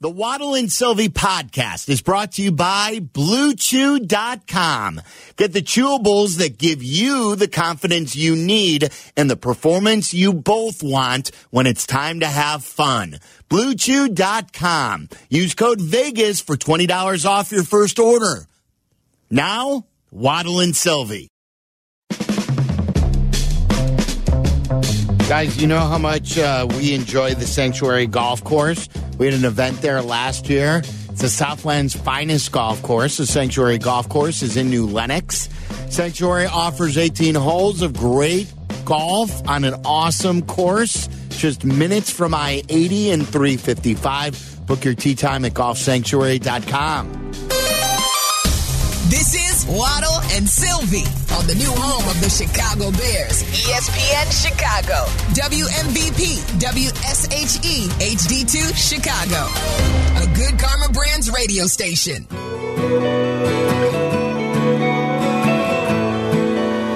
The Waddle and Silvy podcast is brought to you by BlueChew.com. Get the chewables that give you the confidence you need and the performance you both want when it's time to have fun. BlueChew.com. Use code VEGAS for $20 off your first order. Now, Waddle and Silvy. Guys, you know how much uh, we enjoy the Sanctuary Golf Course? We had an event there last year. It's the Southland's finest golf course. The Sanctuary Golf Course is in New Lenox. Sanctuary offers 18 holes of great golf on an awesome course, just minutes from I 80 and 355. Book your tee time at golfsanctuary.com. This is Waddle and Silvy on the new home of the Chicago Bears, ESPN Chicago, WMVP, WSHE, HD2 Chicago, a good Karma Brands radio station.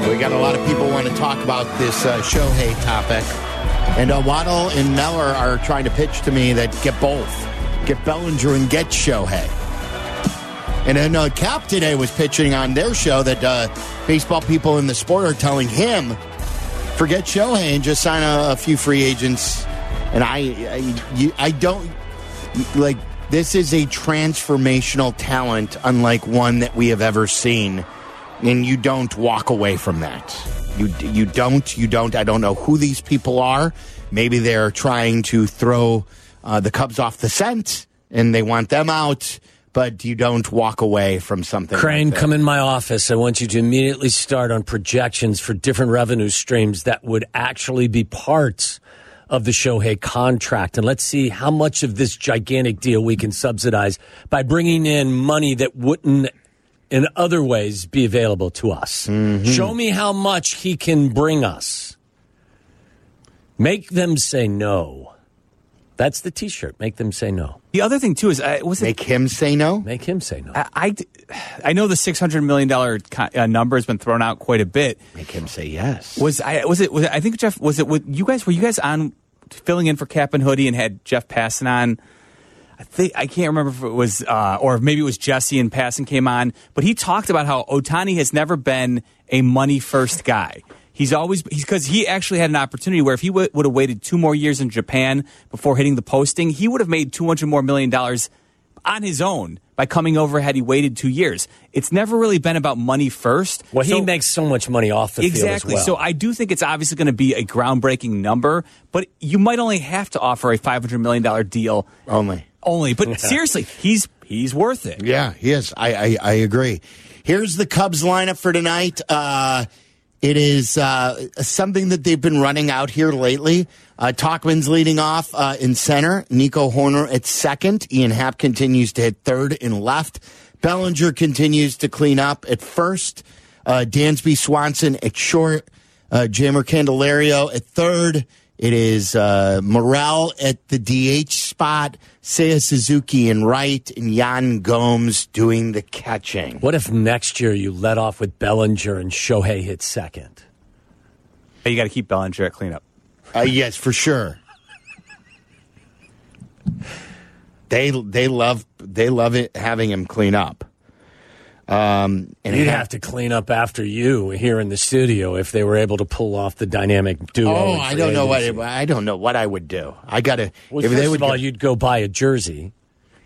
We got a lot of people want to talk about this uh, Shohei topic. And uh, Waddle and Meller are trying to pitch to me that get both. Get Bellinger and get Shohei. And then uh, Kap today was pitching on their show that uh, baseball people in the sport are telling him, forget Shohei and just sign a, a few free agents. And I, I, you, I don't like this is a transformational talent unlike one that we have ever seen and you don't walk away from that. You you don't you don't. I don't know who these people are. Maybe they're trying to throw uh, the Cubs off the scent, and they want them out. But you don't walk away from something. Crane, like come in my office. I want you to immediately start on projections for different revenue streams that would actually be parts of the Shohei contract. And let's see how much of this gigantic deal we can subsidize by bringing in money that wouldn't in other ways be available to us. Mm-hmm. Show me how much he can bring us. Make them say no. That's the t shirt. Make them say no. The other thing too is, uh, was it? Make him say no. Make him say no. I, I, I know the six hundred million dollar uh, number has been thrown out quite a bit. Make him say yes. Was I? Was it? Was it, I think Jeff? Was it? With you guys? Were you guys on filling in for Kap and Hoodie and had Jeff Passan on? I think I can't remember if it was, uh, or maybe it was Jesse and Passan came on. But he talked about how Ohtani has never been a money first guy. He's always he's because he actually had an opportunity where if he w- would have waited two more years in Japan before hitting the posting, he would have made two hundred more million dollars on his own by coming over had he waited two years. It's never really been about money first. Well, he So- makes so much money off the exactly. field as So. I do think it's obviously going to be a groundbreaking number, but you might only have to offer a five hundred million dollar deal Only. only. But seriously, he's he's worth it. Yeah, he is. I, I, I agree. Here's the Cubs lineup for tonight. Uh, it is uh, something that they've been running out here lately. Uh, Tauchman's leading off uh, in center. Nico Hoerner at second. Ian Happ continues to hit third and left. Bellinger continues to clean up at first. Uh, Dansby Swanson at short. Uh, Jeimer Candelario at third. It is uh, at the DH spot, Seiya Suzuki and Wright and Yan Gomes doing the catching. What if next year you let off with Bellinger and Shohei hit second? But you got to keep Bellinger at cleanup. Uh, yes, for sure. They they love they love it having him clean up. Um, and You'd have to clean up after you here in the studio if they were able to pull off the dynamic duo. Oh, I don't know what. I don't know what I would do. I gotta. Well, if first they would of all, go- you'd go buy a jersey.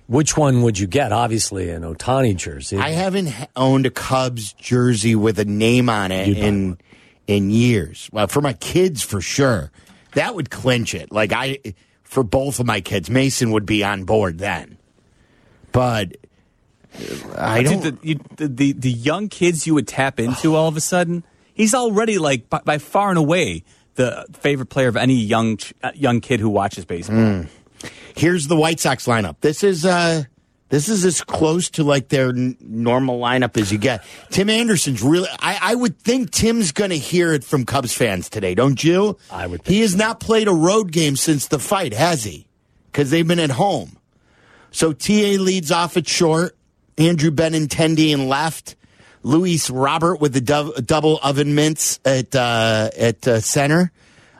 Which one would you get? Obviously, an Ohtani jersey. I haven't owned a Cubs jersey with a name on it You'd in in years. Well, for my kids, for sure, that would clinch it. Like I, for both of my kids, Mason would be on board then. But I don't. the, you, the, the the young kids you would tap into all of a sudden. He's already like by, by far and away the favorite player of any young ch- uh, young kid who watches baseball. Mm. Here's the White Sox lineup. This is uh this is as close to like their n- normal lineup as you get. Tim Anderson's really. I, I would think Tim's going to hear it from Cubs fans today, don't you? I would He think has not played a road game since the fight, has he? Because they've been at home. So TA leads off at short. Andrew Benintendi in left. Luis Robert with the dov- double oven mints at uh, at uh, center.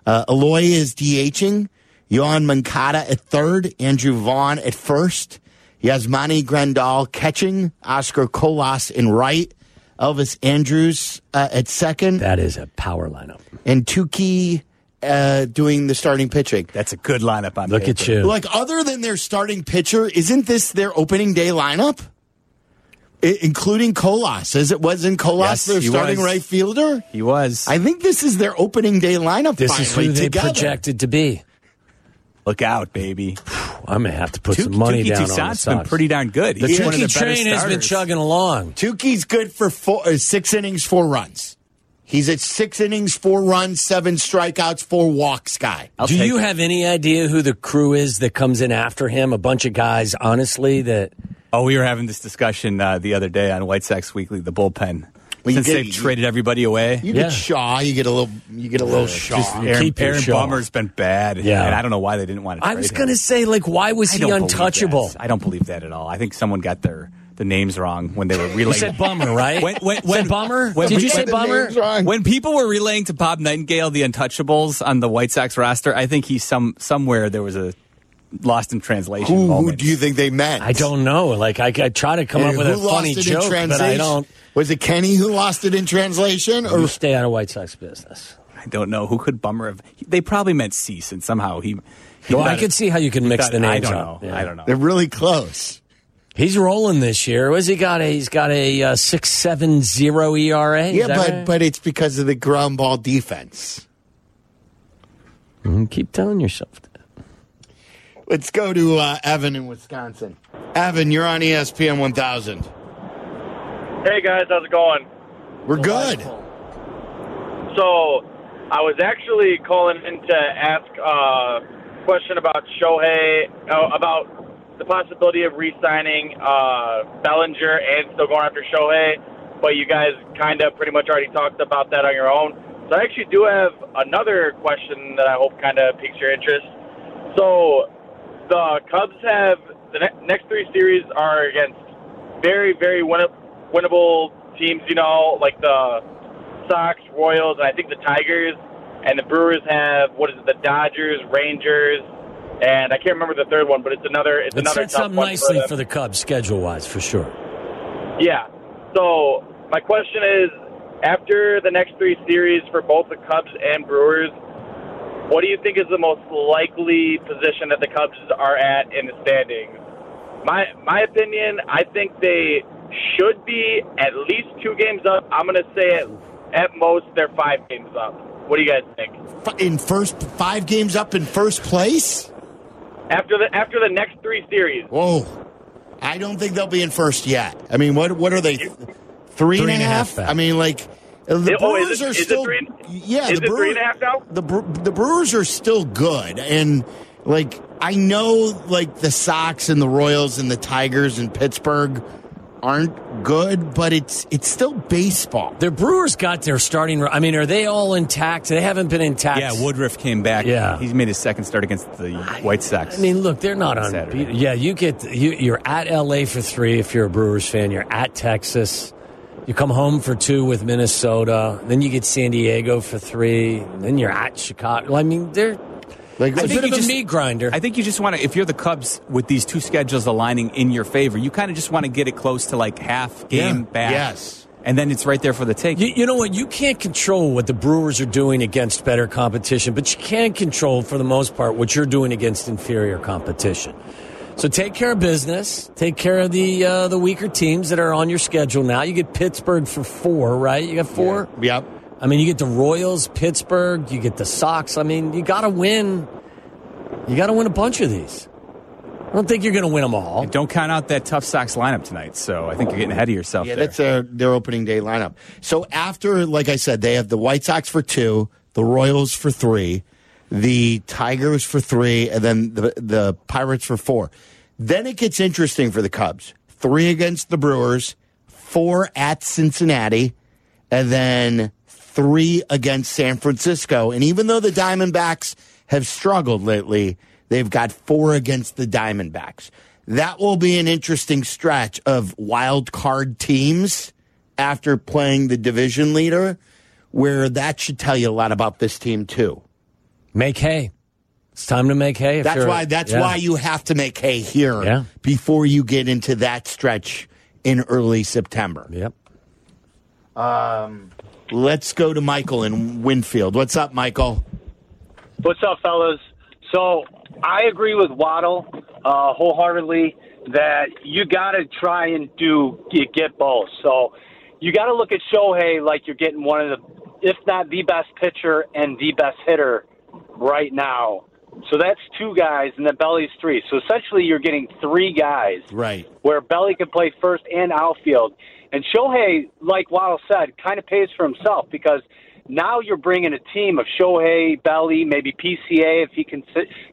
Uh, Eloy is DHing, Yoán Moncada at third, Andrew Vaughn at first, Yasmani Grandal catching, Oscar Colas in right, Elvis Andrus uh, at second, That is a power lineup. and Touki uh, doing the starting pitching. That's a good lineup on Look paper. at you. Like, other than their starting pitcher, isn't this their opening day lineup? I- including Colas, as it was in Colas, Yes, their starting was. right fielder. He was. I think this is their opening day lineup. This is finally who they together. projected to be. Look out, baby. I'm gonna have to put Touki, some money Touki down on the Toussaint's been pretty darn good. The He's one of Touki the better train has been chugging along. Touki's good for four, uh, six innings, four runs. He's at six innings, four runs, seven strikeouts, four walks guy. I'll Do you it. have any idea who the crew is that comes in after him? A bunch of guys, honestly, that Oh, we were having this discussion uh, the other day on White Sox Weekly, the bullpen. Well, you Since get- they've you- traded everybody away, You Yeah. get Shaw, you get a little, you get a little Shaw. just- Aaron, keep your Aaron Shaw. Bummer's been bad. Yeah. and I don't know why they didn't want to. I trade was going to say, like, why was I he don't believe untouchable? that. I don't believe that at all. I think someone got their the names wrong when they were You relaying. said bummer, right? When- when- Said bummer? when Did we- you say when the bummer? name's wrong. when people were relaying to Bob Nightingale the untouchables on the White Sox roster, I think he some somewhere there was a lost in translation Who, who do you think they meant? I don't know. Like, I, I try to come up with a lost funny it in joke, but I don't. Was it Kenny who lost it in translation? Or You stay out of White Sox business. I don't know who could Bummer have. They probably meant Cease, and somehow he. he Well, I thought- could see how you can mix thought- the names I don't up. know. Yeah. I don't know. they're really close? He's rolling this year. Was he got a? He's got a uh, six seven zero ERA. Is Yeah, but right? but it's because of the ground ball defense. Mhm, keep telling yourself that. Let's go to uh, Evan in Wisconsin. Evan, you're on ESPN 1000. Hey guys, how's it going? We're good. So, I was actually calling in to ask a question about Shohei, uh, about the possibility of re-signing uh, Bellinger and still going after Shohei, but you guys kind of pretty much already talked about that on your own. So I actually do have another question that I hope kind of piques your interest. So the Cubs have the ne- next three series are against very, very win- winnable teams. You know, like the Sox, Royals, and I think the Tigers. And the Brewers have what is it? The Dodgers, Rangers, and I can't remember the third one, but it's another. It's It another sets up nicely them. for the Cubs schedule wise, for sure. Yeah. So my question is, after the next three series for both the Cubs and Brewers, what do you think is the most likely position that the Cubs are at in the standings? My my opinion, I think they should be at least two games up. I'm going to say at, at most they're five games up. What do you guys think? In first five games up in first place? After the after the next three series, Whoa. I don't think they'll be in first yet. I mean, what what are they? Three and a half? back. I mean, like Uh, the It- oh, is Brewers it- are is still three yeah. is the it three and a half now? The the Brewers are still good, and like I know, like the Sox and the Royals and the Tigers and Pittsburgh aren't good, but it's it's still baseball. Their Brewers got their starting. I mean, are they all intact? They haven't been intact. Yeah, Woodruff came back. Yeah. he's made his second start against the White Sox. I mean, look, they're not On unbeatable. Saturday. Yeah, you get you, you're at LA for three if you're a Brewers fan. You're at Texas. You come home for two with Minnesota. Then you get San Diego for three. Then you're at Chicago. I mean, they're Like it's a think bit of you a just- meat grinder. I think you just want to, if you're the Cubs with these two schedules aligning in your favor, you kind of just want to get it close to like half game Yeah. back. Yes. And then it's right there for the take. You, you know what? You can't control what the Brewers are doing against better competition, but you can control, for the most part, what you're doing against inferior competition. So take care of business. Take care of the uh, the weaker teams that are on your schedule now. You get Pittsburgh for four, right? You got four. Yep. I mean, you get the Royals, Pittsburgh. You get the Sox. I mean, you got to win. You got to win a bunch of these. I don't think you're going to win them all. Don't count out that tough Sox lineup tonight. So I think you're getting ahead of yourself Yeah, there. that's their their opening day lineup. So after, like I said, they have the White Sox for two, the Royals for three, the Tigers for three, and then the the Pirates for four. Then it gets interesting for the Cubs. Three against the Brewers, four at Cincinnati, and then three against San Francisco. And even though the Diamondbacks have struggled lately, they've got four against the Diamondbacks. That will be an interesting stretch of wild card teams after playing the division leader, where that should tell you a lot about this team, too. Make hay. It's time to make hay. if That's why. That's yeah. why you have to make hay here Yeah. before you get into that stretch in early September. Yep. Let's go to Michael in Winfield. What's up, Michael? What's up, fellas? So I agree with Waddle uh, wholeheartedly that you got to try and do get, get both. So you got to look at Shohei like you're getting one of the, if not the best pitcher and the best hitter right now. So that's two guys, and then Belly's three. So essentially, you're getting three guys Right. where Belly can play first and outfield. And Shohei, like Waddle said, kind of pays for himself because now you're bringing a team of Shohei, Belly, maybe PCA if he can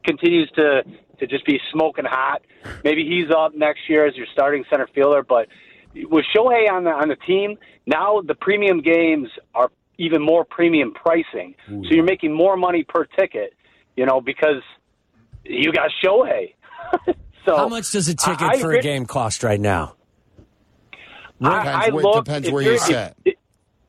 continues to to just be smoking hot. Maybe he's up next year as your starting center fielder. But with Shohei on the on the team, now the premium games are even more premium pricing. So you're making more money per ticket, you know, because you got Shohei. so How much does a ticket I- I for agree- a game cost right now? Depends I, I where- look, depends where you're- you sit. if-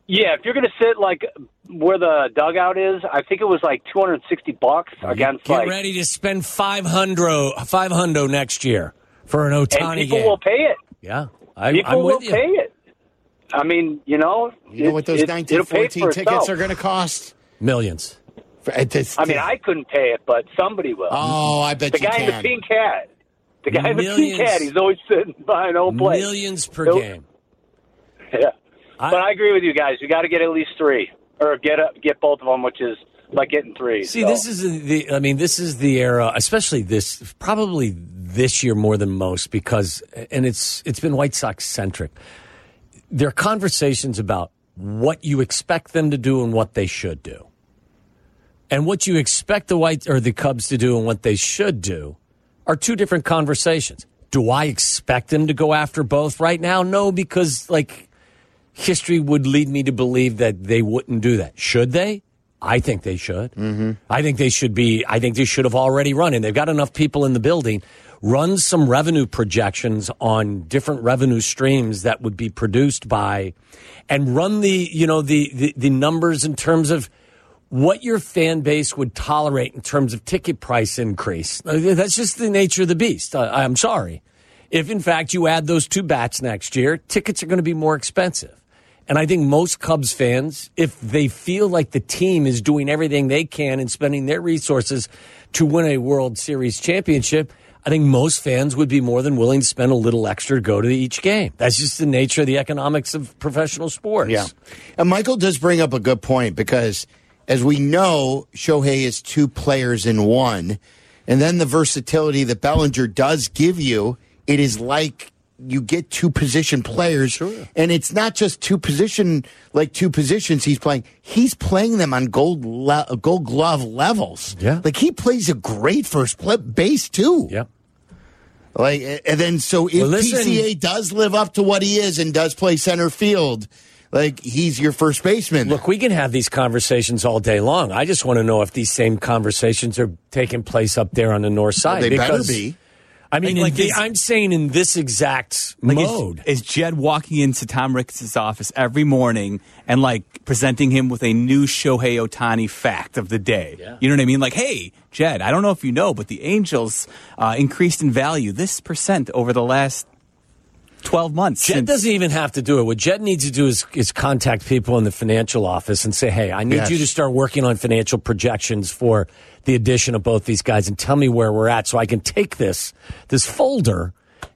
yeah, if you're going to sit like where the dugout is, I think it was like 260 bucks against Get like, ready to spend five hundred five hundo next year for an and Ohtani people game. will pay it. yeah, I, People I'm will you. pay it. I mean, you know, You know what those it, it, 1914 tickets itself. are going to cost? Millions. For- at this- I mean, I couldn't pay it, but somebody will. Oh, I bet the you guy in the pink hat. The guy in the pink hat. He's always sitting behind home plate. Millions per Nope. game. Yeah. I- but I agree with you guys. You got to get at least three, or get a, get both of them, which is like getting three. See, So- this is the. I mean, this is the era, especially this, probably this year more than most, because and it's it's been White Sox centric. There are conversations about what you expect them to do and what they should do, and what you expect the White or the Cubs to do and what they should do are two different conversations. Do I expect them to go after both right now? No, because like history would lead me to believe that they wouldn't do that. Should they? I think they should. Mm-hmm. I think they should be. I think they should have already run, and they've got enough people in the building. Run some revenue projections on different revenue streams that would be produced by, and run the you know the the, the numbers in terms of what your fan base would tolerate in terms of ticket price increase. Uh, That's just the nature of the beast. I, I'm sorry. If in fact you add those two bats next year, tickets are going to be more expensive. And I think most Cubs fans, if they feel like the team is doing everything they can and spending their resources to win a World Series championship, I think most fans would be more than willing to spend a little extra to go to each game. That's just the nature of the economics of professional sports. Yeah. And Michael does bring up a good point because, as we know, Shohei is two players in one. And then the versatility that Bellinger does give you, it is like you get two position players. Sure. And it's not just two position, like two positions he's playing. He's playing them on gold, le- gold glove levels. Yeah. Like he plays a great first play- base, too. Yep. Like, and then so if Well, listen- PCA does live up to what he is and does play center field, like he's your first baseman. Look, we can have these conversations all day long. I just want to know if these same conversations are taking place up there on the north side. they better be. I mean, Like- like the- is- I'm saying in this exact Like mode. Is, Jed walking into Tom Rick's office every morning and like presenting him with a new Shohei Ohtani fact of the day? Yeah. You know what I mean? Like, hey, Jed, I don't know if you know, but the Angels uh, increased in value this percent over the last 12 months. Jed since- doesn't even have to do it. What Jed needs to do is, is contact people in the financial office and say, hey, I need Yes. you to start working on financial projections for the addition of both these guys and tell me where we're at so I can take this, this folder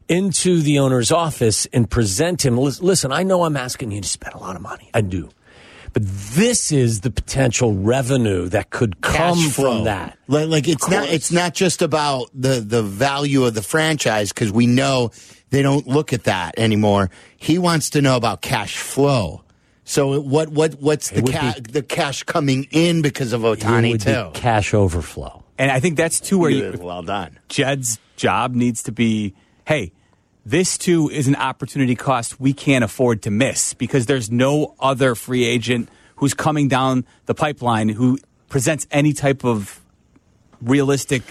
into the owner's office and present him. Listen, I know I'm asking you to spend a lot of money. I do. But this is the potential revenue that could come from that. Like, like it's not it's not just about the the value of the franchise because we know they don't look at that anymore. He wants to know about cash flow. So what what what's the ca- be- the cash coming in because of It Ohtani would too? be cash overflow. And I think that's too where you, well done. Jed's job needs to be hey, this too is an opportunity cost we can't afford to miss because there's no other free agent who's coming down the pipeline who presents any type of realistic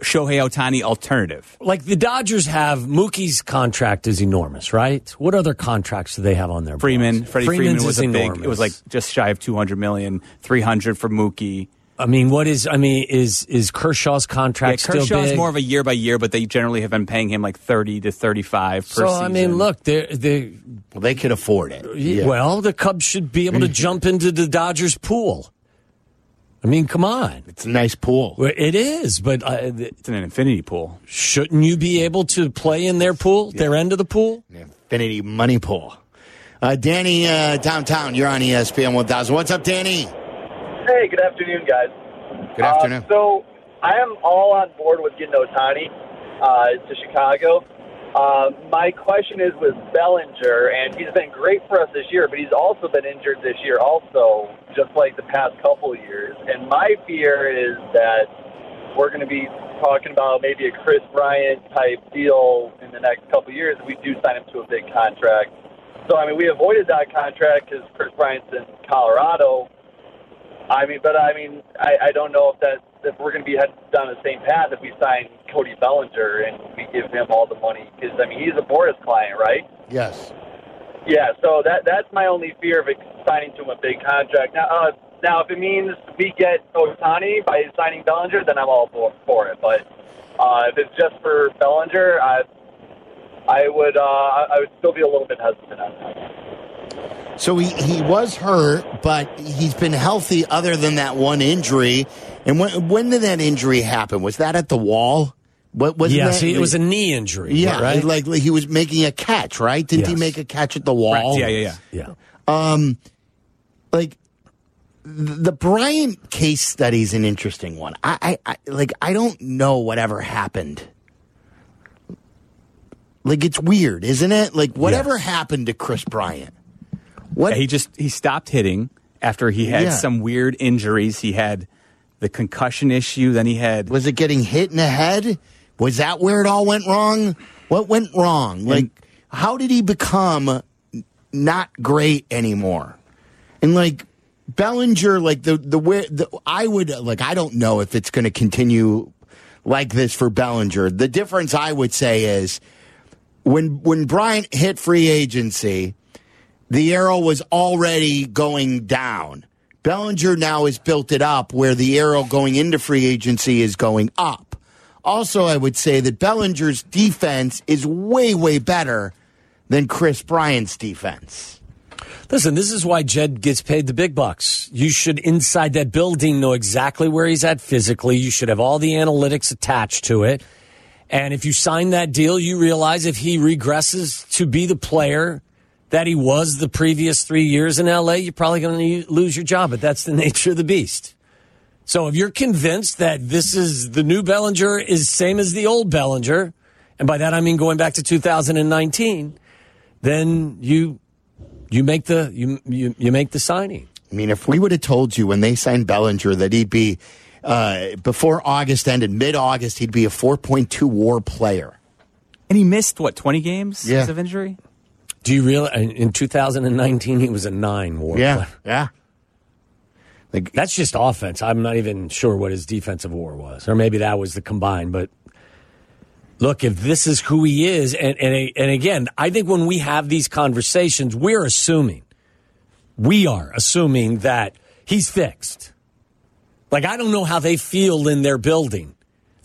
Shohei Ohtani alternative. Like the Dodgers have Mookie's contract is enormous, right? What other contracts do they have on their Freeman, books? Freddie Freeman's Freeman was is a big. enormous. It was like just shy of 200 million, 300 for Mookie. I mean, what is? I mean, is is Kershaw's Yeah, contract still Kershaw's big? more of a year by year, but they generally have been paying him like thirty to thirty-five per so season. I mean, look, they they Well, they could afford it. Yeah. well, the Cubs should be able to jump into the Dodgers pool. I mean, come on, it's a nice pool. It is, but uh, th- it's an infinity pool. shouldn't you be able to play in their pool, their end of the pool? Infinity Money Pool. Uh, Danny, uh, downtown, you're on ESPN 1000. What's up, Danny? Hey, good afternoon, guys. Good afternoon. Uh, so I am all on board with getting Ohtani uh, to Chicago. Uh, my question is with Bellinger, and he's been great for us this year, but he's also been injured this year, also, just like the past couple years. And my fear is that we're going to be talking about maybe a Kris Bryant type deal in the next couple years if we do sign him to a big contract. So, I mean, we avoided that contract because Kris Bryant's in Colorado. I mean, but I mean, I, I don't know if that if we're going to be heading down the same path if we sign Cody Bellinger and we give him all the money because I mean he's a Boras client, right? yes. Yeah. So that that's my only fear of signing to him a big contract. Now, uh, now if it means we get Ohtani by signing Bellinger, then I'm all for, for it. But uh, if it's just for Bellinger, I I would uh, I would still be a little bit hesitant on that. So he, he was hurt, but he's been healthy other than that one injury. And when, when did that injury happen? Was that at the wall? What was Yeah, that? it was a knee injury. yeah, right. like, like he was making a catch, right? Didn't he make a catch at the wall? Yeah, yeah, yeah. yeah. Um, like the Bryant case study is an interesting one. I, I, I like I don't know whatever happened. Like it's weird, isn't it? Like whatever Yes. happened to Kris Bryant? What He just he stopped hitting after he had Yeah. some weird injuries. He had the concussion issue. Then he had was it getting hit in the head? Was that where it all went wrong? What went wrong? Like how did he become not great anymore? And like Bellinger, like the the where the I would like I don't know if it's going to continue like this for Bellinger. The difference I would say is when when Bryant hit free agency, the arrow was already going down. Bellinger now has built it up where the arrow going into free agency is going up. Also, I would say that Bellinger's defense is way, way better than Kris Bryant's defense. Listen, this is why Jed gets paid the big bucks. You should, inside that building, know exactly where he's at physically. You should have all the analytics attached to it. And if you sign that deal, you realize if he regresses to be the player that he was the previous three years in LA, you're probably going to lose your job. But that's the nature of the beast. So if you're convinced that this is the new Bellinger is same as the old Bellinger, and by that I mean going back to 2019, then you you make the you you, you make the signing. I mean, if we would have told you when they signed Bellinger that he'd be, uh, before August ended, mid August, he'd be a 4.2 war player. and he missed what twenty games Yeah. of injury. Do you realize in 2019 he was a nine war player? Yeah. Like, That's just offense. I'm not even sure what his defensive war was, or maybe that was the combined. But look, if this is who he is, and and and again, I think when we have these conversations, we're assuming, we are assuming that he's fixed. Like I don't know how they feel in their building.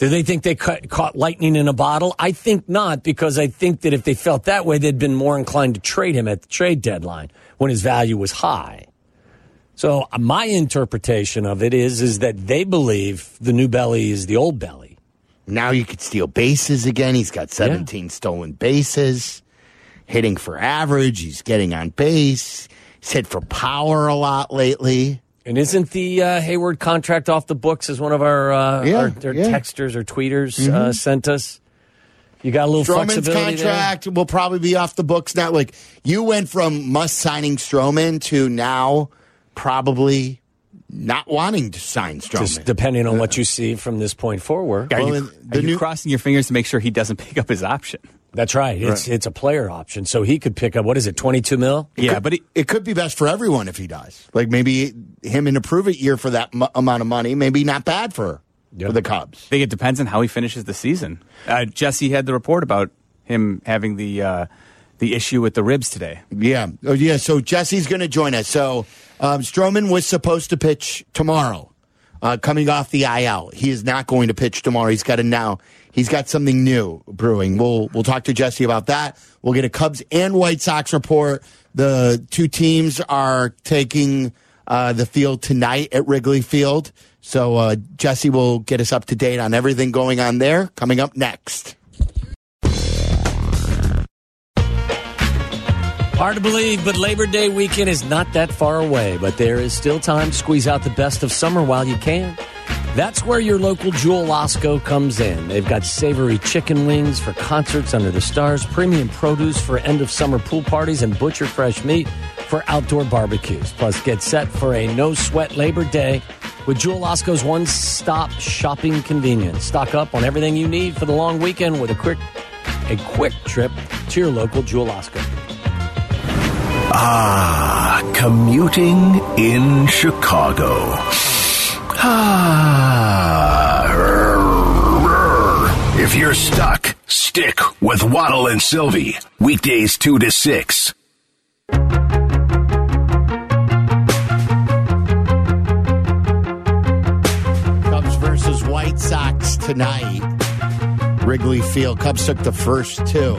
Do they think they cut, caught lightning in a bottle? I think not, because I think that if they felt that way, they'd been more inclined to trade him at the trade deadline when his value was high. So uh, my interpretation of it is is that they believe the new belly is the old belly. Now you could steal bases again. He's got 17 stolen bases, hitting for average. He's getting on base. He's hit for power a lot lately. And isn't the uh, Hayward contract off the books as one of our, uh, Yeah, our, our yeah. texters or tweeters uh, sent us? You got a little Stroman's flexibility there? contract will probably be off the books now. Like you went from must signing Stroman to now probably not wanting to sign Stroman. Just depending on what you see from this point forward. Are Well, you, are the you new- crossing your fingers to make sure he doesn't pick up his option? That's right. It's it's a player option, so he could pick up what is it, twenty two mil? Yeah, but he, it could be best for everyone if he does. Like maybe him in a prove it year for that m- amount of money, maybe not bad for Yeah. for the Cubs. I think it depends on how he finishes the season. Uh, Jesse had the report about him having the uh, the issue with the ribs today. Yeah. Oh, yeah. So Jesse's going to join us. So um, Stroman was supposed to pitch tomorrow. uh, coming off the IL. He is not going to pitch tomorrow. He's got a now. He's got something new brewing. We'll we'll talk to Jesse about that. We'll get a Cubs and White Sox report. The two teams are taking uh, the field tonight at Wrigley Field. So uh, Jesse will get us up to date on everything going on there. Coming up next. Hard to believe, but Labor Day weekend is not that far away. But there is still time to squeeze out the best of summer while you can. That's where your local Jewel Osco comes in. They've got savory chicken wings for concerts under the stars, premium produce for end of summer pool parties, and butcher fresh meat for outdoor barbecues. Plus, get set for a no sweat Labor Day with Jewel Osco's one stop shopping convenience. Stock up on everything you need for the long weekend with a quick a quick trip to your local Jewel Osco. Ah, commuting in Chicago. Ah. If you're stuck, stick with Waddle and Silvy. Weekdays 2 to 6. Cubs versus White Sox tonight. Wrigley Field. Cubs took the first two.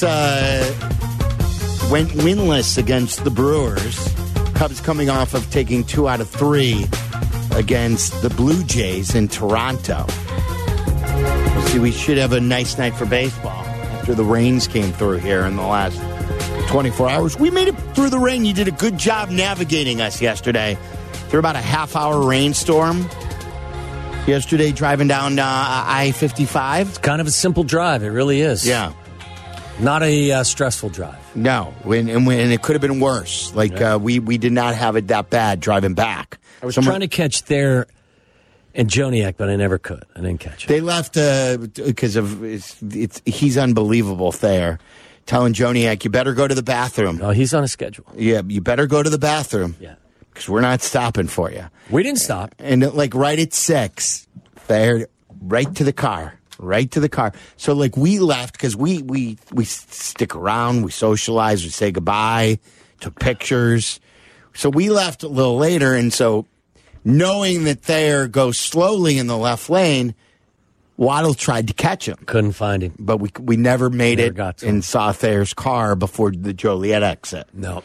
Uh, went winless against the Brewers. Cubs coming off of taking two out of three against the Blue Jays in Toronto. We'll see, we should have a nice night for baseball after the rains came through here in the last 24 hours. We made it through the rain. You did a good job navigating us yesterday through about a half hour rainstorm. Yesterday, driving down uh, I 55. It's Kind of a simple drive. It really is. Yeah. Not a uh, stressful drive. No, when, and, when, and it could have been worse. Like uh, we we did not have it that bad driving back. I was Someone- trying to catch there and Joniak, but I never could. I didn't catch it. They left because of it's, it's he's unbelievable Thayer Telling Joniak, you better go to the bathroom. Oh, he's on a schedule. Yeah, you better go to the bathroom. Yeah. because we're not stopping for you. We didn't stop. And uh, like right at six, there, right to the car, right to the car. So like we left because we we we stick around, we socialize, we say goodbye, took pictures. So we left a little later, and so knowing that Thayer goes slowly in the left lane, Waddle tried to catch him, Couldn't find him. but we we never made Never it got to him. and saw Thayer's car before the Joliet exit. No.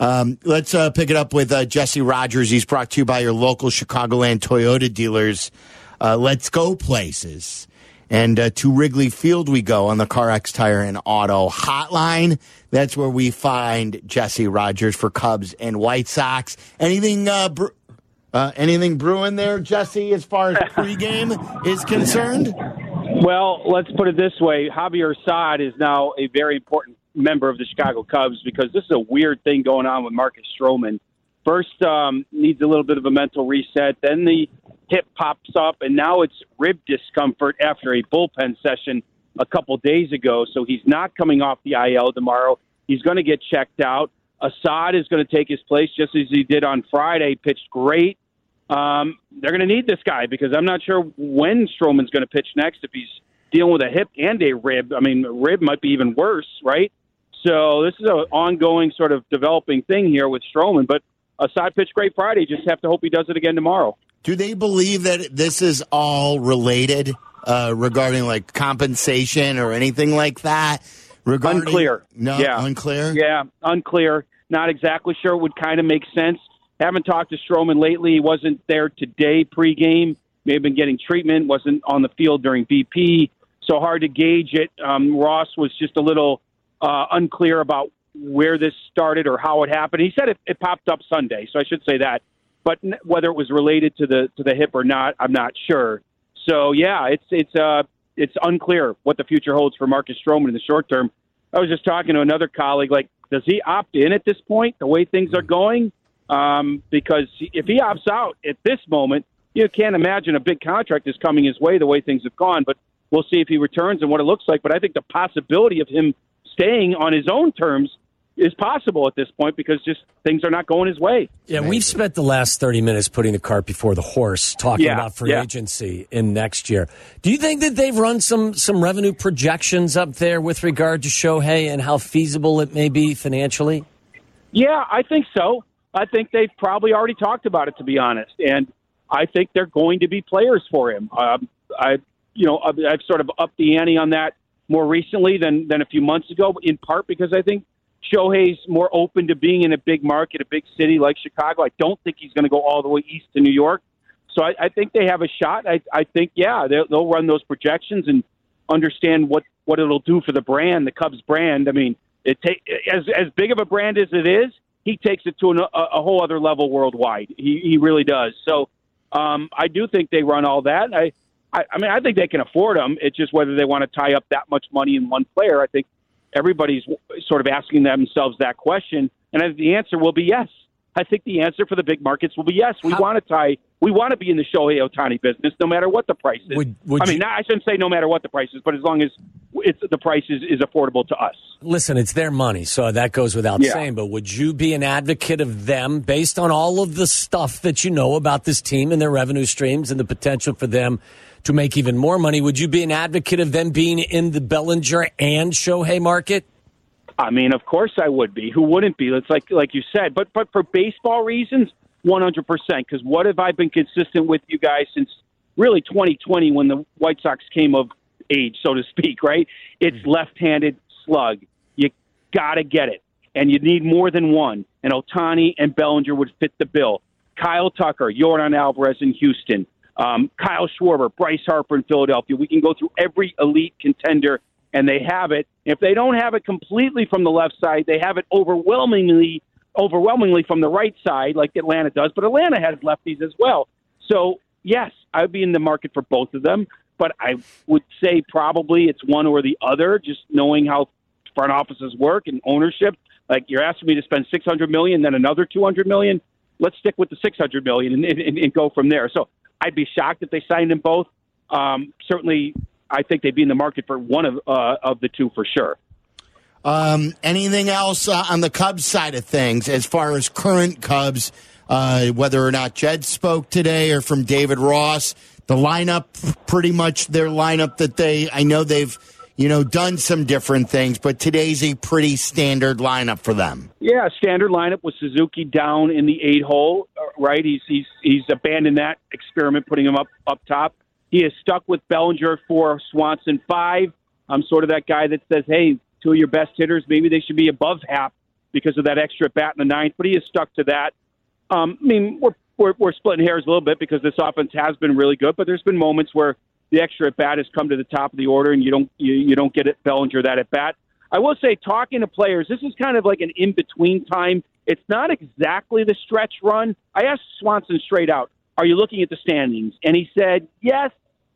Um, let's uh, pick it up with uh, Jesse Rogers. He's brought to you by your local Chicagoland Toyota dealers. Uh, let's go places. And uh, to Wrigley Field we go on the CarX Tire and Auto Hotline. That's where we find Jesse Rogers for Cubs and White Sox. Anything, uh, bre- uh, anything brewing there, Jesse, as far as pregame is concerned? Well, let's put it this way: Javier Assad is now a very important member of the Chicago Cubs because this is a weird thing going on with Marcus Stroman. First, um, needs a little bit of a mental reset. Then the hip pops up, and now it's rib discomfort after a bullpen session a couple days ago. So he's not coming off the IL tomorrow. He's going to get checked out. Assad is going to take his place just as he did on Friday. Pitched great. Um, they're going to need this guy because I'm not sure when Stroman's going to pitch next. If he's dealing with a hip and a rib, I mean, rib might be even worse, right? So this is an ongoing sort of developing thing here with Stroman. But Assad pitched great Friday. Just have to hope he does it again tomorrow. Do they believe that this is all related uh, regarding like compensation or anything like that? Regarding, Unclear. No, Yeah. unclear. Yeah, unclear. Not exactly sure. It would kind of make sense. Haven't talked to Stroman lately. He wasn't there today pregame. May have been getting treatment. Wasn't on the field during BP. So hard to gauge it. Um, Ross was just a little uh, unclear about where this started or how it happened. He said it, it popped up Sunday, so I should say that. But whether it was related to the to the hip or not, I'm not sure. So yeah, it's it's uh it's unclear what the future holds for Marcus Stroman in the short term. I was just talking to another colleague. Like, does he opt in at this point? The way things are going, um, because if he opts out at this moment, you can't imagine a big contract is coming his way the way things have gone. But we'll see if he returns and what it looks like. But I think the possibility of him staying on his own terms is possible at this point because just things are not going his way. Yeah, we've spent the last 30 minutes putting the cart before the horse, talking Yeah, about free yeah. agency in next year. Do you think that they've run some, some revenue projections up there with regard to Shohei and how feasible it may be financially? Yeah, I think so. I think they've probably already talked about it, to be honest. And I think they're going to be players for him. Um, I, you know, I've, I've sort of upped the ante on that more recently than than a few months ago, in part because I think Shohei's more open to being in a big market, a big city like Chicago. I don't think he's going to go all the way east to New York. So I, I think they have a shot. I, I think, yeah, they'll, they'll run those projections and understand what, what it'll do for the brand, the Cubs brand. I mean, it take as as big of a brand as it is, he takes it to an, a, a whole other level worldwide. He he really does. So um, I do think they run all that. I, I I mean I think they can afford them. It's just whether they want to tie up that much money in one player. I think everybody's sort of asking themselves that question, and the answer will be yes. I think the answer for the big markets will be yes. We want to tie. We want to be in the Shohei Ohtani business, no matter what the price is. Would- would I mean, you- I shouldn't say no matter what the price is, but as long as it's the price is, is affordable to us. Listen, it's their money, so that goes without Yeah. saying. But would you be an advocate of them based on all of the stuff that you know about this team and their revenue streams and the potential for them to make even more money? Would you be an advocate of them being in the Bellinger and Shohei market? I mean, of course I would be. Who wouldn't be? It's like like you said, but but for baseball reasons, one hundred percent. Because what have I been consistent with you guys since really 2020 when the White Sox came of age, so to speak? Right? It's left-handed slug. You got to get it, and you need more than one. And Ohtani and Bellinger would fit the bill. Kyle Tucker, Yordan Alvarez in Houston, um, Kyle Schwarber, Bryce Harper in Philadelphia. We can go through every elite contender, and they have it. If they don't have it completely from the left side, they have it overwhelmingly, overwhelmingly from the right side, like Atlanta does. But Atlanta has lefties as well. So yes, I would be in the market for both of them. But I would say probably it's one or the other, just knowing how front offices work and ownership. Like you're asking me to spend six hundred million, then another two hundred million. Let's stick with the six hundred million and, and, and go from there. So I'd be shocked if they signed them both. Um, certainly, I think they'd be in the market for one of uh, of the two for sure. Um, anything else uh, on the Cubs side of things as far as current Cubs, uh, whether or not Jed spoke today or from David Ross? The lineup, pretty much their lineup that they, I know they've, you know, done some different things, but today's a pretty standard lineup for them. Yeah, standard lineup with Suzuki down in the eight hole. uh, Right, he's he's he's abandoned that experiment, putting him up up top. He is stuck with Bellinger for Swanson five. I'm sort of that guy that says, hey, two of your best hitters, maybe they should be above half because of that extra bat in the ninth. But he is stuck to that. Um, I mean, we're, we're we're splitting hairs a little bit because this offense has been really good, but there's been moments where the extra at bat has come to the top of the order, and you don't you, you don't get it Bellinger that at bat. I will say, talking to players, this is kind of like an in between time. It's not exactly the stretch run. I asked Swanson straight out, "Are you looking at the standings?" And he said, "Yes,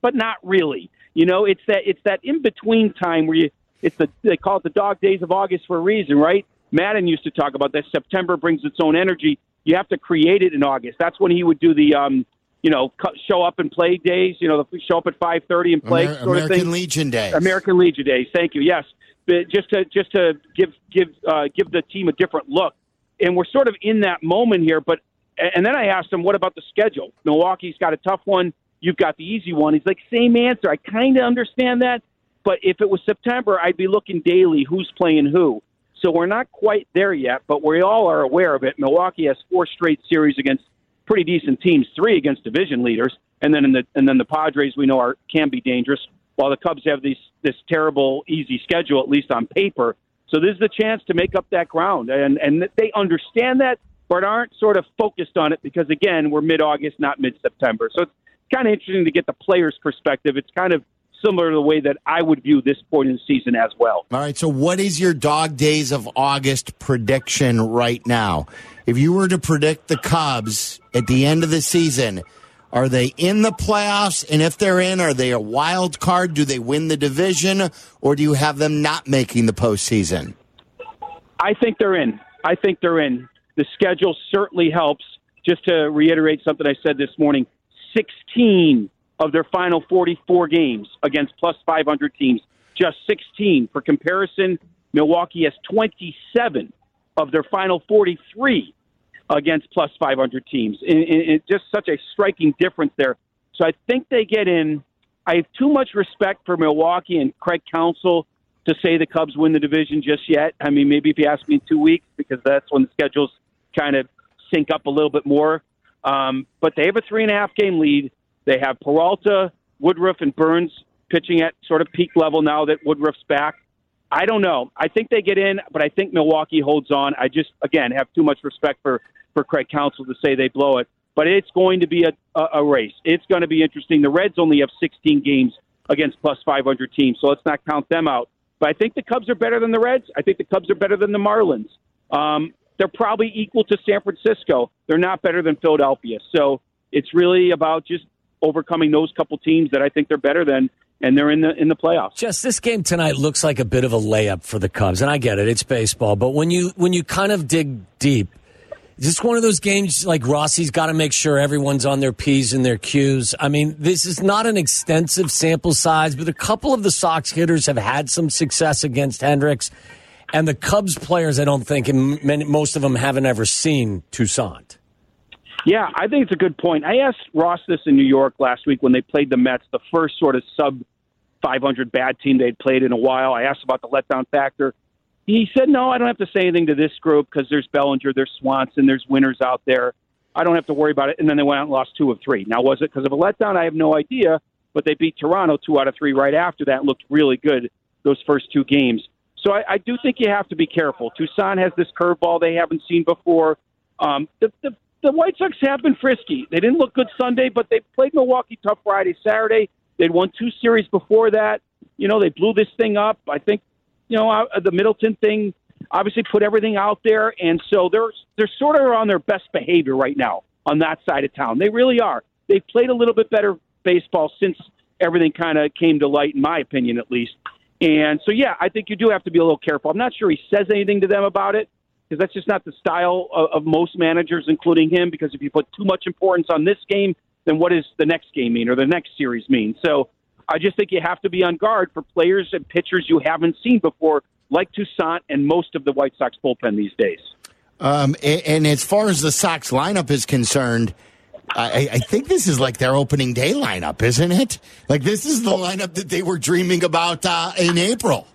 but not really." You know, it's that it's that in between time where you it's the they call it the dog days of August for a reason, right? Maddon used to talk about that. September brings its own energy. You have to create it in August. That's when he would do the, um, you know, show up and play days. You know, show up at five thirty and play Amer- sort of American thing. Legion Day. American Legion Days. Thank you. Yes, but just to just to give give uh, give the team a different look, and we're sort of in that moment here. But and then I asked him, what about the schedule? Milwaukee's got a tough one. You've got the easy one. He's like, same answer. I kind of understand that, but if it was September, I'd be looking daily who's playing who. So we're not quite there yet, but we all are aware of it. Milwaukee has four straight series against pretty decent teams, three against division leaders, and then in the and then the Padres we know are can be dangerous. While the Cubs have these this terrible easy schedule, at least on paper. So this is the chance to make up that ground, and and they understand that, but aren't sort of focused on it because again we're mid August, not mid September. So it's kind of interesting to get the players' perspective. It's kind of similar to the way that I would view this point in the season as well. All right. So, what is your dog days of August prediction right now? If you were to predict the Cubs at the end of the season, are they in the playoffs? And if they're in, are they a wild card? Do they win the division, or do you have them not making the postseason? I think they're in. I think they're in. The schedule certainly helps. Just to reiterate something I said this morning 16 of their final 44 games against plus 500 teams, just 16. For comparison, Milwaukee has 27 of their final 43 against plus 500 teams. And, and, and just such a striking difference there. So I think they get in. I have too much respect for Milwaukee and Craig Counsell to say the Cubs win the division just yet. I mean, maybe if you ask me in two weeks, because that's when the schedule's kind of sync up a little bit more. Um, but they have a three and a half game lead. They have Peralta, Woodruff, and Burnes pitching at sort of peak level now that Woodruff's back. I don't know. I think they get in, but I think Milwaukee holds on. I just, again, have too much respect for, for Craig Counsell to say they blow it. But it's going to be a, a, a race. It's going to be interesting. The Reds only have 16 games against plus 500 teams, so let's not count them out. But I think the Cubs are better than the Reds. I think the Cubs are better than the Marlins. Um, they're probably equal to San Francisco. They're not better than Philadelphia. So it's really about just overcoming those couple teams that I think they're better than, and they're in the in the playoffs. Just this game tonight looks like a bit of a layup for the Cubs, and I get it; it's baseball. But when you when you kind of dig deep, is this one of those games like Rossi's got to make sure everyone's on their p's and their q's? I mean, this is not an extensive sample size, but a couple of the Sox hitters have had some success against Hendricks, and the Cubs players, I don't think, and many, most of them haven't ever seen Toussaint. Yeah, I think it's a good point. I asked Ross this in New York last week when they played the Mets, the first sort of sub 500 bad team they'd played in a while. I asked about the letdown factor. He said, "No, I don't have to say anything to this group because there's Bellinger, there's Swanson, there's winners out there. I don't have to worry about it." And then they went out and lost two of three. Now, was it because of a letdown? I have no idea. But they beat Toronto two out of three right after that and looked really good those first two games. So I, I do think you have to be careful. Toussaint has this curveball they haven't seen before. Um, the, the the White Sox have been frisky. They didn't look good Sunday, but they played Milwaukee tough Friday, Saturday. They'd won two series before that. You know, they blew this thing up. I think, you know, uh, the Middleton thing obviously put everything out there, and so they're they're sort of on their best behavior right now on that side of town. They really are. They've played a little bit better baseball since everything kind of came to light, in my opinion, at least. And so, yeah, I think you do have to be a little careful. I'm not sure he says anything to them about it because that's just not the style of, of most managers, including him. Because if you put too much importance on this game, then what does the next game mean or the next series mean? So I just think you have to be on guard for players and pitchers you haven't seen before, like Toussaint and most of the White Sox bullpen these days. Um, and, and as far as the Sox lineup is concerned, I, I think this is like their opening day lineup, isn't it? Like this is the lineup that they were dreaming about uh, in April.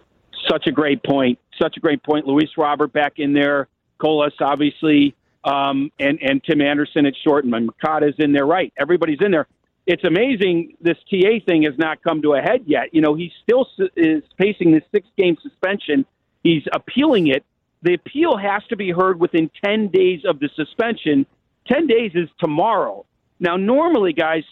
Such a great point. Such a great point. Luis Robert back in there. Colas, obviously, um, and and Tim Anderson at short, and Moncada's in there. Right, everybody's in there. It's amazing this TA thing has not come to a head yet. You know, he still is facing this six game suspension. He's appealing it. The appeal has to be heard within 10 days of the suspension. 10 days is tomorrow. Now, normally, guys,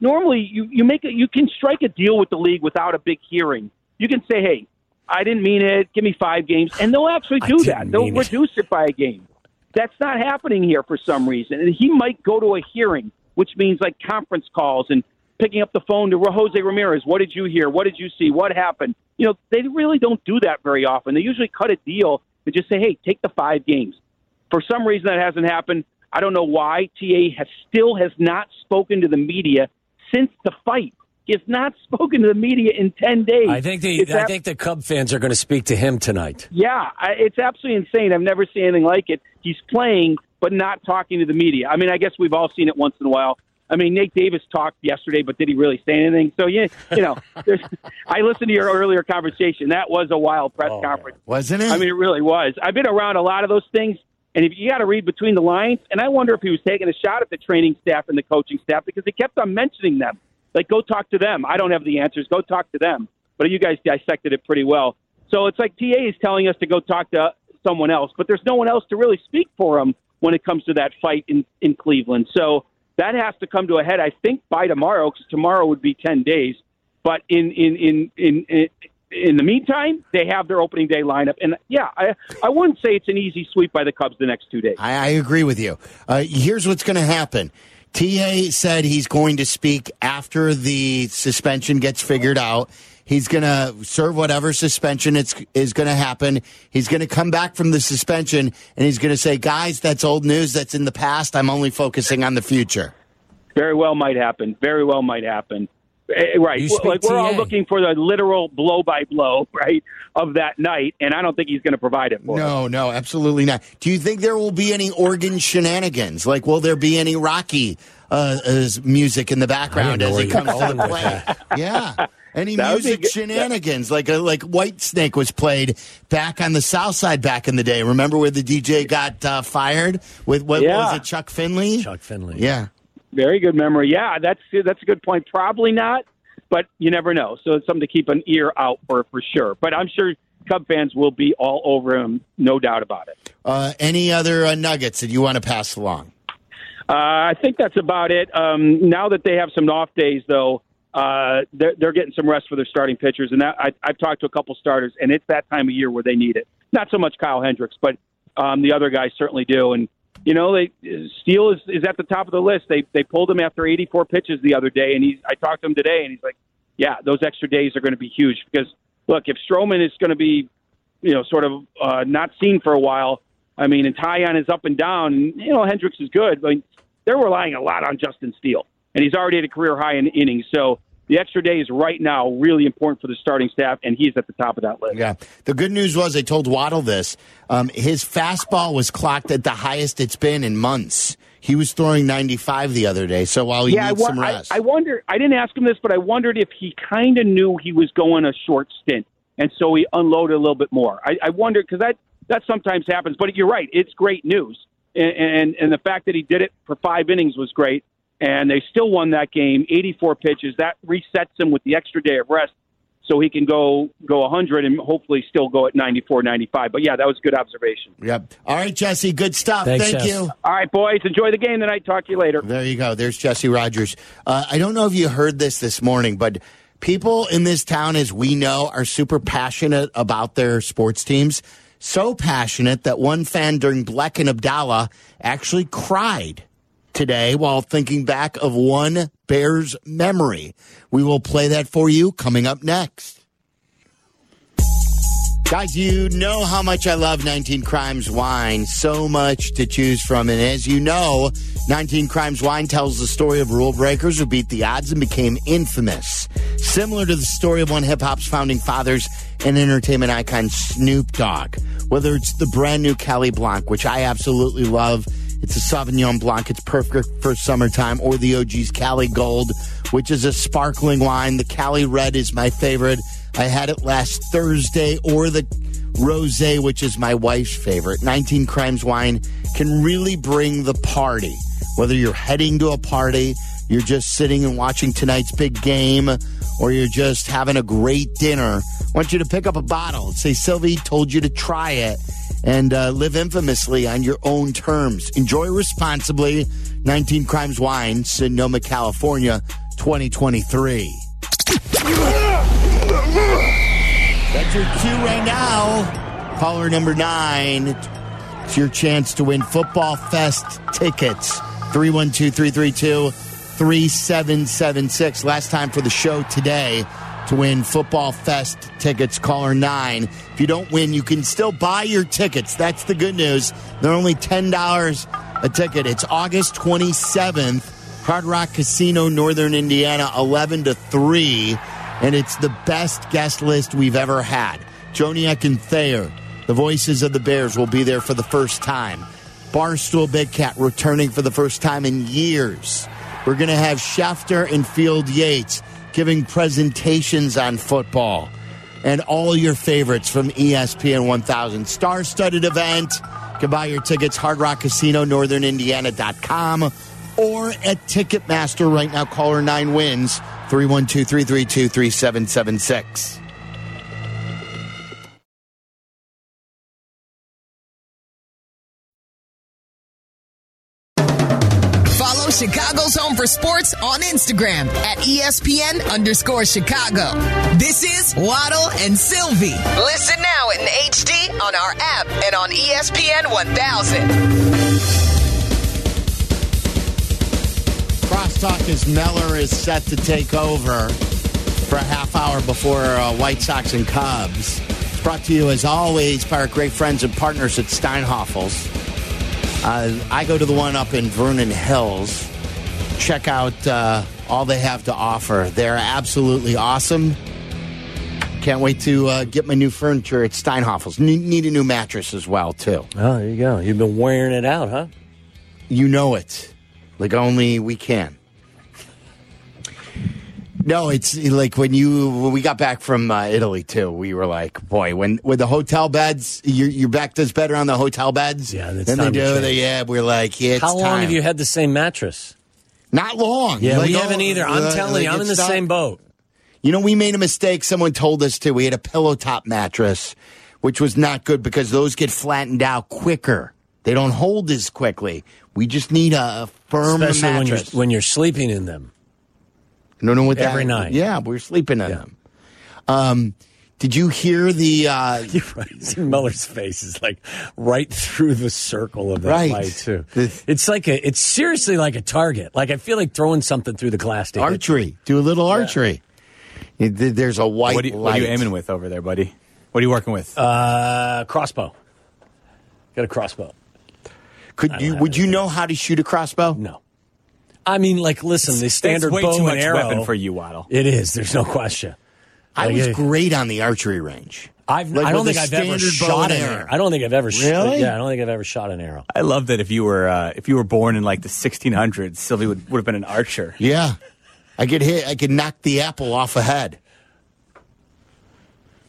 normally you, you make a, you can strike a deal with the league without a big hearing. You can say, hey, I didn't mean it. Give me five games. And they'll actually do that. They'll reduce it. it by a game. That's not happening here for some reason. And he might go to a hearing, which means like conference calls and picking up the phone to Jose Ramirez. What did you hear? What did you see? What happened? You know, they really don't do that very often. They usually cut a deal and just say, hey, take the five games. For some reason, that hasn't happened. I don't know why. TA has still has not spoken to the media since the fight. He has not spoken to the media in ten days. I think the I ab- think the Cub fans are going to speak to him tonight. Yeah, I, it's absolutely insane. I've never seen anything like it. He's playing but not talking to the media. I mean, I guess we've all seen it once in a while. I mean, Nate Davis talked yesterday, but did he really say anything? So yeah, you know, I listened to your earlier conversation. That was a wild press oh, conference, wasn't it? I mean, it really was. I've been around a lot of those things, and if you got to read between the lines, and I wonder if he was taking a shot at the training staff and the coaching staff because he kept on mentioning them. Like, go talk to them. I don't have the answers. Go talk to them. But you guys dissected it pretty well. So it's like TA is telling us to go talk to someone else, but there's no one else to really speak for him when it comes to that fight in, in Cleveland. So that has to come to a head, I think, by tomorrow, because tomorrow would be 10 days. But in, in, in, in, in in the meantime, they have their opening day lineup, and yeah, I I wouldn't say it's an easy sweep by the Cubs the next two days. I, I agree with you. Uh, here's what's going to happen. TA said he's going to speak after the suspension gets figured out. He's going to serve whatever suspension it's, is going to happen. He's going to come back from the suspension and he's going to say, guys, that's old news. That's in the past. I'm only focusing on the future. Very well might happen. Very well might happen. Eh, right. Like we're all looking for the literal blow by blow, right, of that night, and I don't think he's going to provide it for No, us. no, absolutely not. Do you think there will be any organ shenanigans? Like, will there be any Rocky uh, music in the background as he comes to play? yeah. Any That be music good. shenanigans, like a, like Whitesnake was played back on the South Side back in the day. Remember where the DJ got uh, fired with what, what Yeah. was it, Chuck Finley? Chuck Finley. Yeah. Very good memory. Yeah, that's that's a good point. Probably not, but you never know. So it's something to keep an ear out for for sure. But I'm sure Cub fans will be all over him, no doubt about it. Uh, any other uh, nuggets that you want to pass along? Uh, I think that's about it. Um, now that they have some off days, though, uh, they're, they're getting some rest for their starting pitchers. And that, I, I've talked to a couple starters, and it's that time of year where they need it. Not so much Kyle Hendricks, but um, the other guys certainly do. And you know, they Steele is, is at the top of the list. They they pulled him after 84 pitches the other day, and he's. I talked to him today, and he's like, "Yeah, those extra days are going to be huge because look, if Stroman is going to be, you know, sort of uh, not seen for a while, I mean, and Taillon is up and down, and you know, Hendricks is good, but they're relying a lot on Justin Steele, and he's already at a career high in innings. So the extra day is right now really important for the starting staff, and he's at the top of that list. Yeah. The good news was I told Waddle this. Um, his fastball was clocked at the highest it's been in months. He was throwing 95 the other day, so while he yeah, I, needs wa- some I, rest. I wonder. I didn't ask him this, but I wondered if he kind of knew he was going a short stint, and so he unloaded a little bit more. I, I wonder because that that sometimes happens. But you're right; it's great news, and, and and the fact that he did it for five innings was great, and they still won that game, 84 pitches. That resets him with the extra day of rest, so he can go go 100 and hopefully still go at 94, 95. But yeah, that was a good observation. Yep. All right, Jesse. Good stuff. Thanks, Thank Jess. you. All right, boys, enjoy the game tonight. Talk to you later. There you go. There's Jesse Rogers. Uh, I don't know if you heard this this morning, but people in this town, as we know, are super passionate about their sports teams. So passionate that one fan during Bleck and Abdallah actually cried today while thinking back of one Bears memory. We will play that for you coming up next. Guys, you know how much I love 19 Crimes Wine. So much to choose from. And as you know, 19 Crimes Wine tells the story of rule breakers who beat the odds and became infamous. Similar to the story of one hip hop's founding fathers and entertainment icon Snoop Dogg. Whether it's the brand new Cali Blanc, which I absolutely love. It's a Sauvignon Blanc. It's perfect for summertime. Or the OG's Cali Gold, which is a sparkling wine. The Cali Red is my favorite. I had it last Thursday. Or the Rosé, which is my wife's favorite. 19 Crimes Wine can really bring the party. Whether you're heading to a party, you're just sitting and watching tonight's big game, or you're just having a great dinner, I want you to pick up a bottle say, Silvy told you to try it and uh, live infamously on your own terms. Enjoy responsibly. 19 Crimes Wine, Sonoma, California, 2023. That's your cue right now. Caller number nine. It's your chance to win Football Fest tickets. 312 332 3776. Last time for the show today to win Football Fest tickets. Caller nine. If you don't win, you can still buy your tickets. That's the good news. They're only $10 a ticket. It's August 27th. Hard Rock Casino, Northern Indiana, 11 to 3 and it's the best guest list we've ever had. Joniak and Thayer, the voices of the Bears, will be there for the first time. Barstool Big Cat returning for the first time in years. We're going to have Schefter and Field Yates giving presentations on football. And all your favorites from ESPN 1000. Star studded event. You can buy your tickets, Hard Rock Casino, northernIndiana.com or at Ticketmaster right now. Caller 9 wins 312 332 3776. Follow Chicago's Home for Sports on Instagram at ESPN underscore Chicago. This is Waddle and Silvy. Listen now in HD on our app and on ESPN 1000. Crosstalk as Meller is set to take over for a half hour before uh, White Sox and Cubs. It's brought to you, as always, by our great friends and partners at Steinhafels. Uh, I go to the one up in Vernon Hills. Check out uh, all they have to offer. They're absolutely awesome. Can't wait to uh, get my new furniture at Steinhafels. Need, need a new mattress as well, too. Oh, there you go. You've been wearing it out, huh? You know it, like only we can. No, it's like when you when we got back from uh, Italy too. We were like, boy, when when the hotel beds, your your back does better on the hotel beds. Yeah, it's than they do. change. They, yeah, we're like, yeah, it's How long time. have you had the same mattress? Not long. Yeah, Like, we oh, haven't either. I'm uh, telling you, I'm in the it's not- same boat. You know, we made a mistake. Someone told us to. We had a pillow top mattress, which was not good because those get flattened out quicker. They don't hold as quickly. We just need a firm Especially when you're mattress. when you're sleeping in them. No, no, with every that, night. Yeah, we're sleeping in Yeah. them. Um, did you hear the? Uh, You're right. See, Miller's face is like right through the circle of that Right. light too. The- It's like a. It's seriously like a target. Like I feel like throwing something through the glass. To hit. archery. Do a little archery. There's a white What, do you, light. what are you aiming with over there, buddy? What are you working with? Uh, crossbow. Got a crossbow. Could you? Would you know how to shoot a crossbow? No. I mean, like, listen, the standard way bow too much and arrow weapon for you, Waddle. It is. There's no question. I Like, was it- great on the archery range. I've, Like I don't think a I've ever shot an arrow. arrow. I don't think I've ever. sh- Really? yeah, I don't think I've ever shot an arrow. I love that if you were uh, if you were born in like the 1600s, Silvy would, would have been an archer. Yeah, I could hit. I could knock the apple off a head.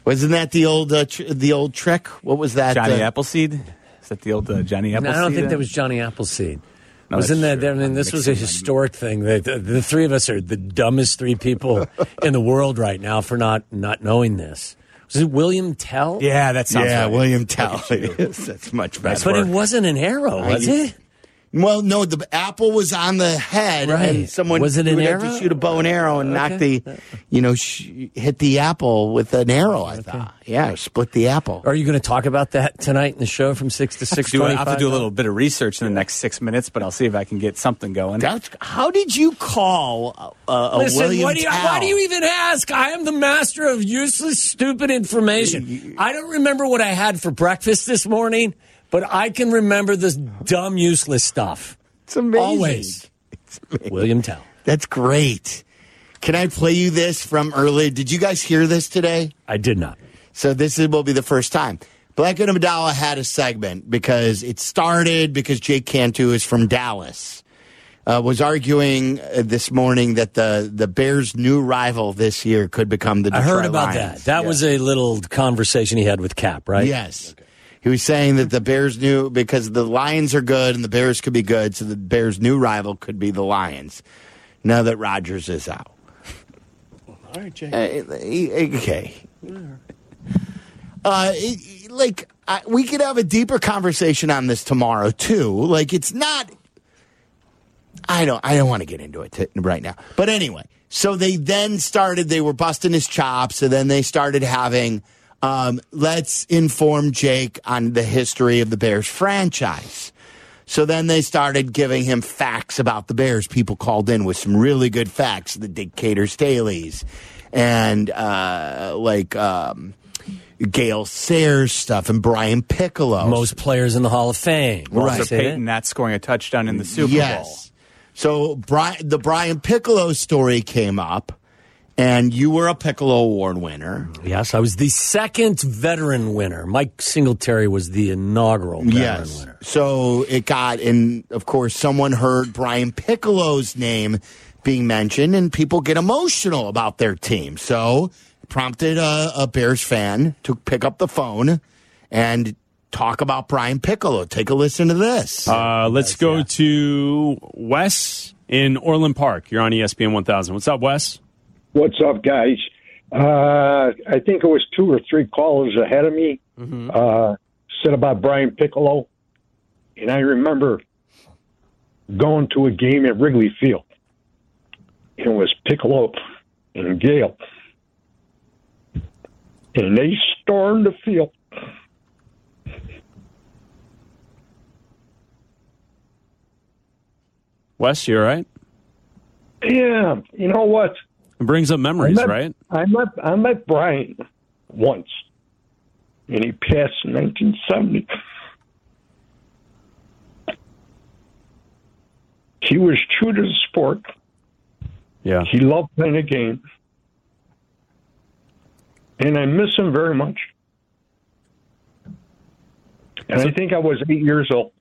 Wasn't that the old uh, tr- the old trick? What was that? Johnny uh, Appleseed? Is that the old uh, Johnny No, Appleseed? I don't think that was Johnny Appleseed. No, Wasn't that? true. I mean, this was a mixing my- historic thing. The, the, the three of us are the dumbest three people in the world right now for not not knowing this. Was it William Tell? Yeah, that sounds Yeah, right. William Tell. Yes, That's much better. but it wasn't an arrow, was I- it? Well, no, the apple was on the head, Right. and someone Was it you an would have arrow? to shoot a bow and arrow and knock the, you know, sh- hit the apple with an arrow. I thought, yeah, split the apple. Are you going to talk about that tonight in the show from six to six I twenty-five? have to do a little bit of research in the next six minutes, but I'll see if I can get something going. That's, how did you call uh, a Listen, William why do, you, why do you even ask? I am the master of useless, stupid information. I don't remember what I had for breakfast this morning, but I can remember this dumb, useless stuff. It's amazing. Always. William Tell. That's great. Can I play you this from earlier? Did you guys hear this today? I did not. So this is, will be the first time. Bleck and Abdallah had a segment because it started because Jake Cantu is from Dallas. Uh, was arguing uh, this morning that the the Bears' new rival this year could become the I heard about Lions. that. That was a little conversation he had with Kap, right? Yes. He was saying that the Bears knew because the Lions are good and the Bears could be good, so the Bears' new rival could be the Lions. Now that Rodgers is out. All right, Jake. Uh, okay. Uh, it- like I, we could have a deeper conversation on this tomorrow too. Like it's not. I don't. I don't want to get into it t- right now. But anyway, so they then started. They were busting his chops, and then they started having. Um, let's inform Jake on the history of the Bears franchise. So then they started giving him facts about the Bears. People called in with some really good facts, the Decatur Staleys and uh, like um, Gale Sayers stuff and Brian Piccolo. Most players in the Hall of Fame. Right. Also, Say that? Payton not scoring a touchdown in the Super Bowl. yes. So Brian, the Brian Piccolo story came up, and you were a Piccolo Award winner. Yes, I was the second veteran winner. Mike Singletary was the inaugural veteran yes. winner. So it got, and of course, someone heard Brian Piccolo's name being mentioned, and people get emotional about their team. So it prompted a, a Bears fan to pick up the phone and talk about Brian Piccolo. Take a listen to this. Uh, let's go to Wes in Orland Park. You're on ESPN 1000. What's up, Wes? What's up, guys? Uh, I think it was two or three callers ahead of me uh, said about Brian Piccolo, and I remember going to a game at Wrigley Field. It was Piccolo and Gale, and they stormed the field. Wes, you all right? Yeah, you know what? It brings up memories, I met, right? I met I met Brian once, and he passed in 1970. He was true to the sport. Yeah. He loved playing the game, and I miss him very much. And I think I was eight years old.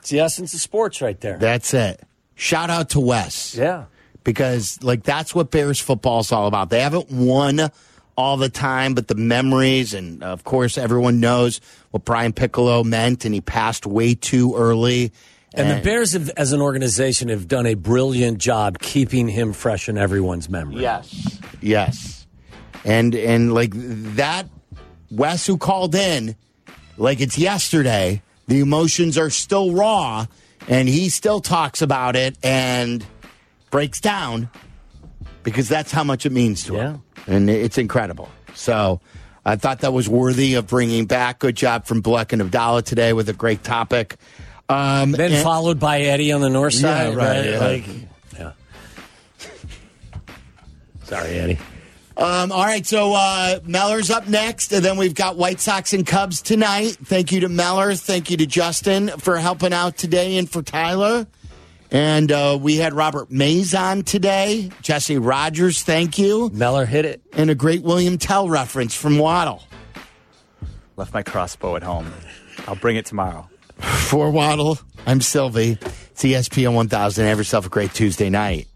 It's the essence of sports right there. That's it. Shout out to Wes. Yeah. Because like that's what Bears football is all about. They haven't won all the time, but the memories and uh, of course everyone knows what Brian Piccolo meant, and he passed way too early. And the Bears, have, as an organization, have done a brilliant job keeping him fresh in everyone's memory. Yes. Yes. And and like that Wes who called in, like it's yesterday, the emotions are still raw and he still talks about it and breaks down because that's how much it means to him. And it's incredible. So I thought that was worthy of bringing back. Good job from Bleck and Abdallah today with a great topic. Um, Then and- followed by Eddie on the north Yeah, side, right, right? yeah. Like, yeah. Sorry, Eddie. Um, all right, so uh, Meller's up next, and then we've got White Sox and Cubs tonight. Thank you to Meller. Thank you to Justin for helping out today and for Tyler. And uh, we had Robert Mays on today. Jesse Rogers, thank you. Meller hit it. And a great William Tell reference from Waddle. Left my crossbow at home. I'll bring it tomorrow. For Waddle, I'm Silvy. It's ESPN 1000. Have yourself a great Tuesday night.